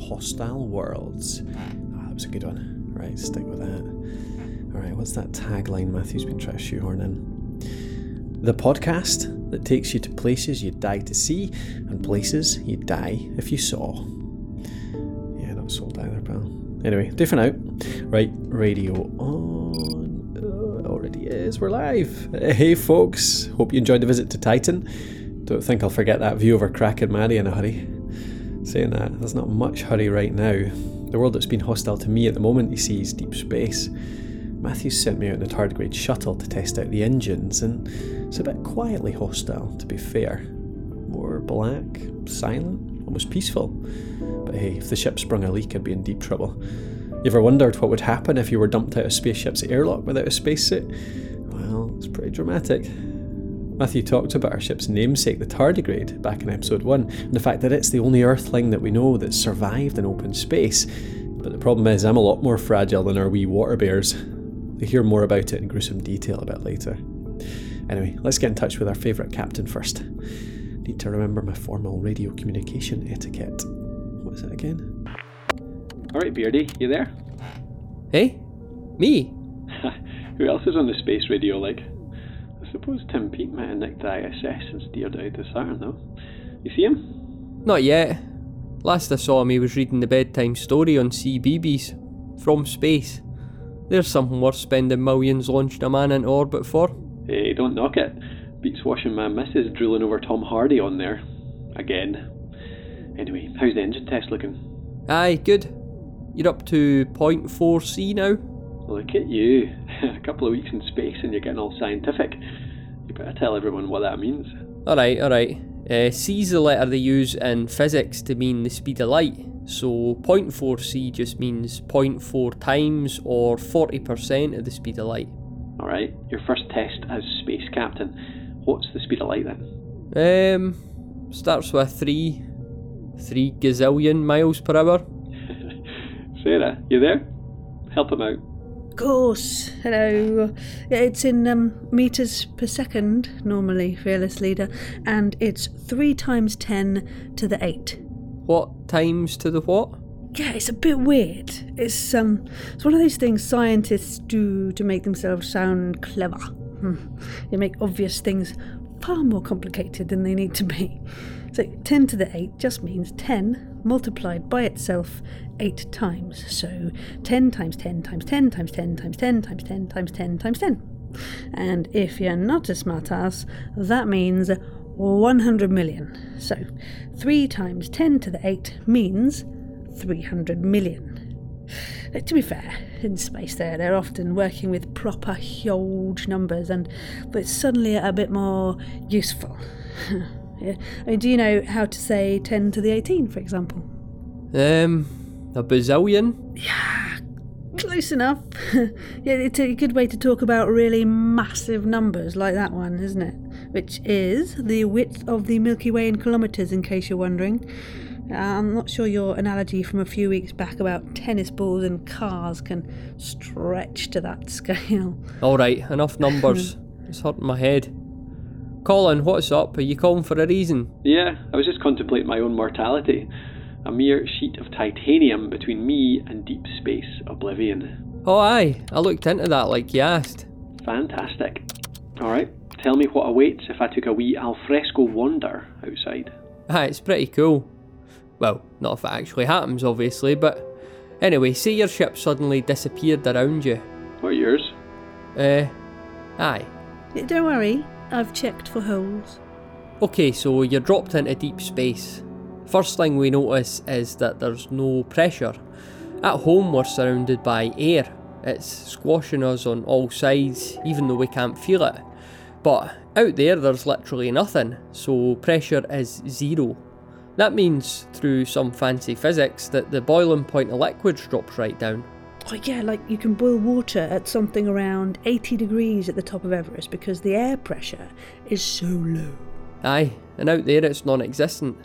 Hostile Worlds. Ah, that was a good one. Right, stick with that. All right, what's that tagline Matthew's been trying to shoehorn in? The podcast that takes you to places you'd die to see and places you'd die if you saw. Yeah, not sold either, pal. Anyway, different out. Right, radio on. Uh, already is. We're live. Hey, folks. Hope you enjoyed the visit to Titan. Don't think I'll forget that view over Kraken Mare in a hurry. Saying that, there's not much hurry right now. The world that's been hostile to me at the moment, you see, is deep space. Matthew sent me out in a tardigrade shuttle to test out the engines, and it's a bit quietly hostile, to be fair. More black, silent, almost peaceful. But hey, if the ship sprung a leak, I'd be in deep trouble. You ever wondered what would happen if you were dumped out of a spaceship's airlock without a spacesuit? Well, it's pretty dramatic. Matthew talked about our ship's namesake, the tardigrade, back in episode 1, and the fact that it's the only Earthling that we know that's survived in open space. But the problem is, I'm a lot more fragile than our wee water bears. You'll hear more about it in gruesome detail a bit later. Anyway, let's get in touch with our favourite captain first. Need to remember my formal radio communication etiquette. What is it again? Alright, Beardy, you there? Hey? Me? Who else is on the space radio like? I suppose Tim Peake might have nicked the ISS and steered out to Saturn, though. You see him? Not yet. Last I saw him, he was reading the bedtime story on CBeebies. From space. There's something worth spending millions launching a man into orbit for. Hey, don't knock it. Beats watching my missus drooling over Tom Hardy on there. Again. Anyway, how's the engine test looking? Aye, good. You're up to 0.4C now? Look at you. a couple of weeks in space and you're getting all scientific. You better tell everyone what that means. Alright, alright. Uh, is the letter they use in physics to mean the speed of light. So 0.4c just means 0.4 times or 40% of the speed of light. Alright, your first test as space captain. What's the speed of light then? Um, starts with 3, 3 gazillion miles per hour. Sarah, you there? Help him out. Of course. Hello. Yeah, it's in um, meters per second normally, fearless leader, and it's three times ten to the eight. What times to the what? Yeah, it's a bit weird. It's um, it's one of those things scientists do to make themselves sound clever. Hmm. They make obvious things far more complicated than they need to be. So 10 to the 8 just means 10 multiplied by itself 8 times. So 10 times 10 times 10 times 10 times 10 times 10 times 10 times 10. And if you're not a smartass, that means 100 million. So 3 times 10 to the 8 means 300 million. Uh, to be fair, in space there, they're often working with proper huge numbers and but it's suddenly a bit more useful. yeah. I mean, do you know how to say 10 to the 18, for example? Um, a bazillion? Yeah, close enough. yeah, it's a good way to talk about really massive numbers like that one, isn't it? Which is the width of the Milky Way in kilometres, in case you're wondering. I'm not sure your analogy from a few weeks back about tennis balls and cars can stretch to that scale. Alright, enough numbers. it's hurting my head. Colin, what's up? Are you calling for a reason? Yeah, I was just contemplating my own mortality. A mere sheet of titanium between me and deep space oblivion. Oh, aye. I looked into that like you asked. Fantastic. Alright, tell me what awaits if I took a wee alfresco wander outside. Aye, it's pretty cool. Well, not if it actually happens, obviously, but anyway, see your ship suddenly disappeared around you. What yours? Uh, aye. Don't worry, I've checked for holes. Okay, so you're dropped into deep space. First thing we notice is that there's no pressure. At home, we're surrounded by air. It's squashing us on all sides, even though we can't feel it. But out there, there's literally nothing, so pressure is zero. That means, through some fancy physics, that the boiling point of liquids drops right down. Oh, yeah, like you can boil water at something around 80 degrees at the top of Everest because the air pressure is so low. Aye, and out there it's non existent.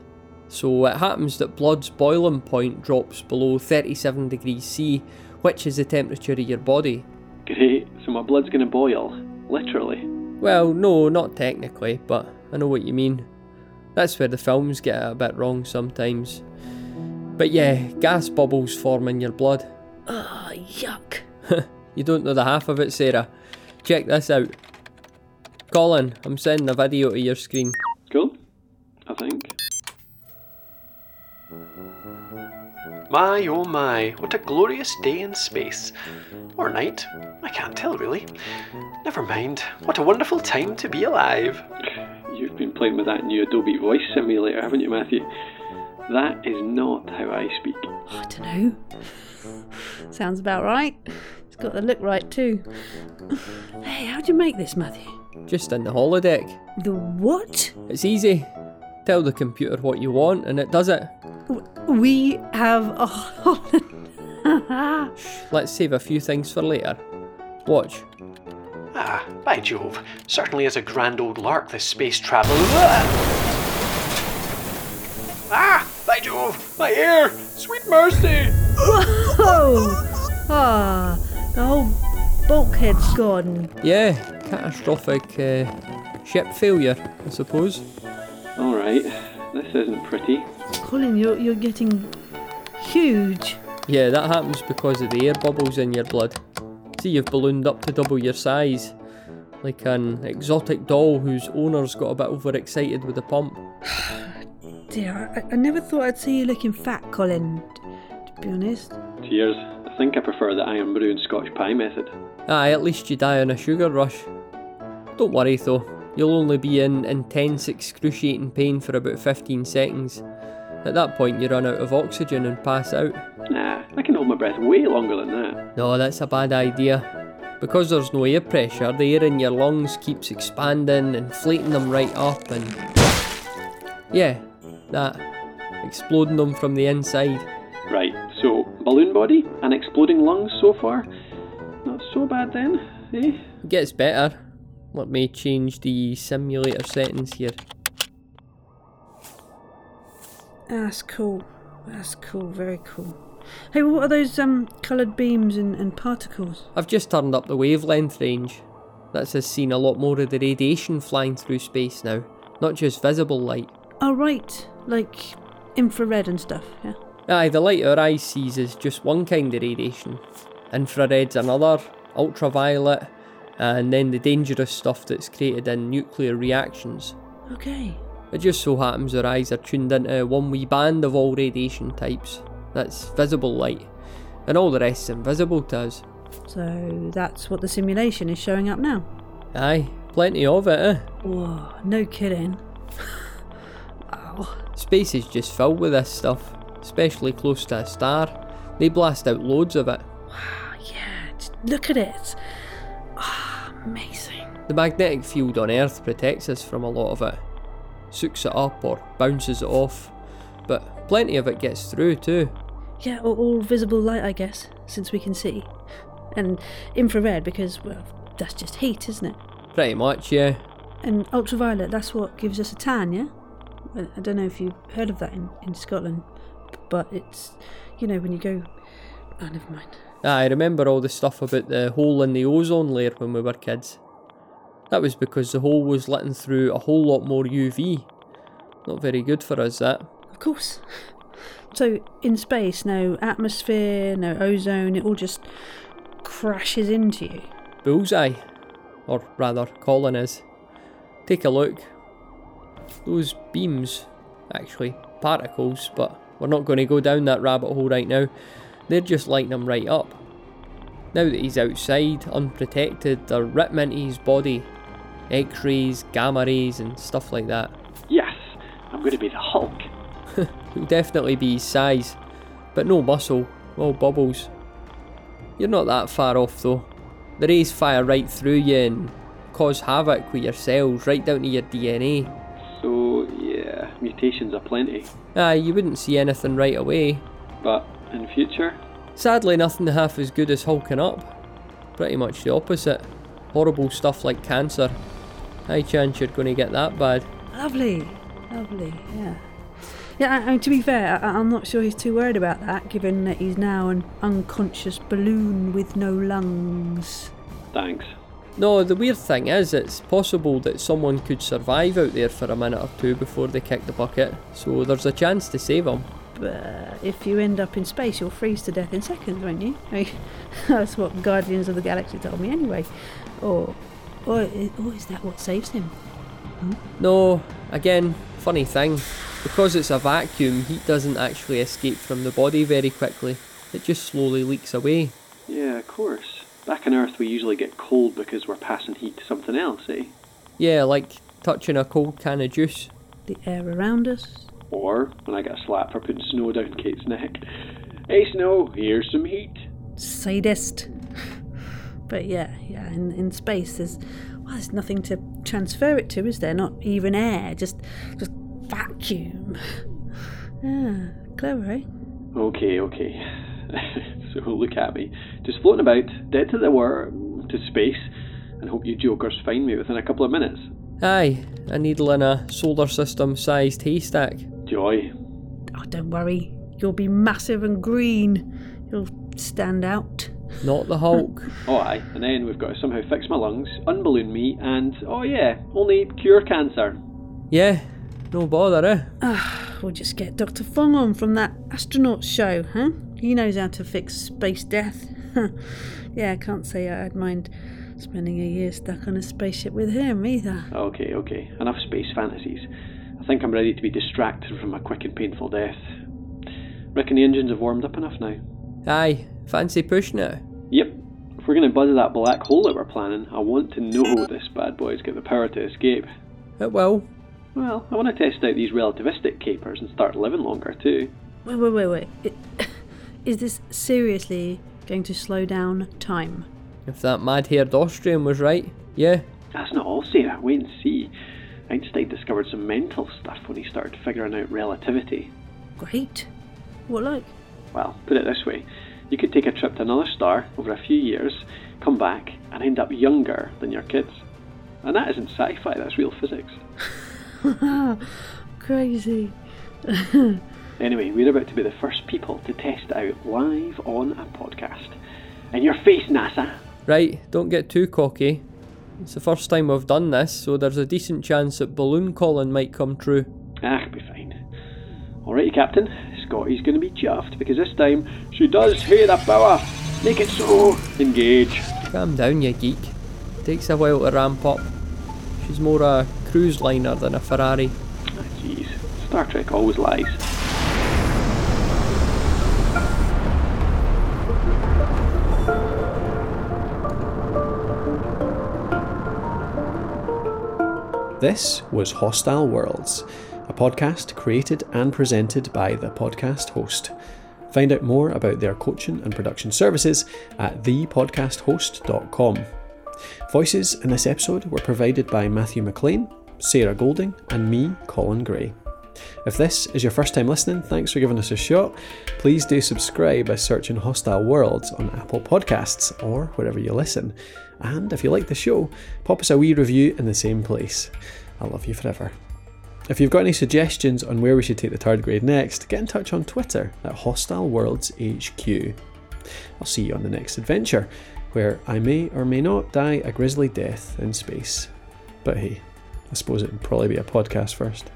So it happens that blood's boiling point drops below 37 degrees C, which is the temperature of your body. Great, so my blood's gonna boil. Literally. Well, no, not technically, but I know what you mean. That's where the films get a bit wrong sometimes. But yeah, gas bubbles form in your blood. Oh, yuck. You don't know the half of it, Sarah. Check this out. Colin, I'm sending a video to your screen. Cool, I think. My oh my, what a glorious day in space. Or night, I can't tell really. Never mind, what a wonderful time to be alive. You've been playing with that new Adobe Voice Simulator, haven't you, Matthew? That is not how I speak. I don't know. Sounds about right. It's got the look right too. Hey, how'd you make this, Matthew? Just in the holodeck. The what? It's easy. Tell the computer what you want and it does it. We have a holodeck. Let's save a few things for later. Watch. Ah, by Jove, certainly is a grand old lark, this space travel. Ah, by Jove, my ear! Sweet mercy! Whoa! Ah, the whole bulkhead's gone. Yeah, catastrophic uh, ship failure, I suppose. Alright, this isn't pretty. Colin, you're you're getting huge. Yeah, that happens because of the air bubbles in your blood. See, you've ballooned up to double your size. Like an exotic doll whose owner's got a bit overexcited with the pump. Dear, I, I never thought I'd see you looking fat, Colin. To be honest. Cheers. I think I prefer the Irn-Bru and Scotch pie method. Aye, at least you die on a sugar rush. Don't worry though, you'll only be in intense, excruciating pain for about 15 seconds. At that point, you run out of oxygen and pass out. Nah, I can hold my breath way longer than that. No, that's a bad idea. Because there's no air pressure, the air in your lungs keeps expanding, inflating them right up, and. Yeah, that. Exploding them from the inside. Right, so balloon body and exploding lungs so far? Not so bad then, eh? It gets better. Let me change the simulator settings here. That's cool. That's cool. Very cool. Hey, what are those um coloured beams and, and particles? I've just turned up the wavelength range. That's has seen a lot more of the radiation flying through space now, not just visible light. Oh, right. Like infrared and stuff. Yeah. Aye, the light our eyes sees is just one kind of radiation. Infrared's another, ultraviolet, and then the dangerous stuff that's created in nuclear reactions. Okay. It just so happens our eyes are tuned into one wee band of all radiation types. That's visible light. And all the rest's invisible to us. So that's what the simulation is showing up now. Aye, plenty of it, eh? Whoa, no kidding. Space is just filled with this stuff, especially close to a star. They blast out loads of it. Wow, yeah, look at it. Ah, amazing. The magnetic field on Earth protects us from a lot of it, soaks it up or bounces it off, but plenty of it gets through too. Yeah, all, all visible light, I guess, since we can see. And infrared, because, well, that's just heat, isn't it? Pretty much, yeah. And ultraviolet, that's what gives us a tan, yeah? I I don't know if you've heard of that in, in Scotland, but it's, you know, when you go. Oh, never mind. I remember all the stuff about the hole in the ozone layer when we were kids. That was because the hole was letting through a whole lot more UV. Not very good for us, that. Of course. So, in space, no atmosphere, no ozone, it all just crashes into you. Bullseye. Or rather, Colin is. Take a look. Those beams, actually, particles, but we're not going to go down that rabbit hole right now. They're just lighting him right up. Now that he's outside, unprotected, they're ripping into his body. X rays, gamma rays, and stuff like that. Yes, I'm going to be the Hulk. He'll definitely be his size, but no muscle, all bubbles. You're not that far off though. The rays fire right through you and cause havoc with your cells, right down to your DNA. So, yeah, mutations aplenty. Aye, ah, you wouldn't see anything right away. But in future, Sadly, nothing half as good as hulking up. Pretty much the opposite. Horrible stuff like cancer. High chance you're going to get that bad. Lovely, lovely, yeah. Yeah, and to be fair, I, I'm not sure he's too worried about that, given that he's now an unconscious balloon with no lungs. thanks. No, the weird thing is, it's possible that someone could survive out there for a minute or two before they kick the bucket, so there's a chance to save him. But if you end up in space, you'll freeze to death in seconds, won't you? I mean, that's what Guardians of the Galaxy told me anyway. Or, or, or is that what saves him? Hmm? No, again, funny thing. Because it's a vacuum, heat doesn't actually escape from the body very quickly. It just slowly leaks away. Yeah, of course. Back on Earth, we usually get cold because we're passing heat to something else, eh? Yeah, like touching a cold can of juice. The air around us. Or when I get a slap for putting snow down Kate's neck. Hey, Snow, here's some heat. Sadist. but yeah, yeah, in, in space there's well, there's nothing to transfer it to, is there? Not even air, just just vacuum. Yeah, clever, eh? Okay, okay. so look at me, just floating about, dead to the war, to space, and hope you jokers find me within a couple of minutes. Aye, a needle in a solar system sized haystack. Joy. Oh, don't worry, you'll be massive and green. You'll stand out. Not the Hulk. Oh, aye. And then we've got to somehow fix my lungs, unballoon me, and oh yeah, only cure cancer. Yeah, no bother, eh? Ah, we'll just get Dr. Fong on from that astronaut show, huh? He knows how to fix space death. yeah, I can't say I'd mind spending a year stuck on a spaceship with him either. Okay, okay. Enough space fantasies. I think I'm ready to be distracted from a quick and painful death. Reckon the engines have warmed up enough now. Aye, fancy push now. Yep. If we're going to buzz that black hole that we're planning, I want to know this bad boy's got the power to escape. Uh, it will. Well, I want to test out these relativistic capers and start living longer too. Wait, wait, wait, wait. It, is this seriously going to slow down time? If that mad haired Austrian was right, yeah. That's not all, Sarah. Wait and see. Einstein discovered some mental stuff when he started figuring out relativity. Great. What like? Well, put it this way you could take a trip to another star over a few years, come back, and end up younger than your kids. And that isn't sci fi, that's real physics. Crazy. Anyway, we're about to be the first people to test out live on a podcast. In your face, NASA! Right, don't get too cocky. It's the first time we've done this, so there's a decent chance that balloon Colin might come true. Ah, be fine. Alrighty, Captain. Scotty's going to be chuffed because this time she does hear the power. Make it so. Engage. Calm down, you geek. Takes a while to ramp up. She's more a cruise liner than a Ferrari. Ah, jeez. Star Trek always lies. This was Hostile Worlds, a podcast created and presented by the podcast host. Find out more about their coaching and production services at thepodcasthost.com. Voices in this episode were provided by Matthew McLean, Sarah Golding, and me, Colin Gray. If this is your first time listening, thanks for giving us a shot. Please do subscribe by searching Hostile Worlds on Apple Podcasts or wherever you listen. And if you like the show, pop us a wee review in the same place. I love you forever. If you've got any suggestions on where we should take the Tardigrade next, get in touch on Twitter at Hostile Worlds HQ. I'll see you on the next adventure, where I may or may not die a grisly death in space. But hey, I suppose it would probably be a podcast first.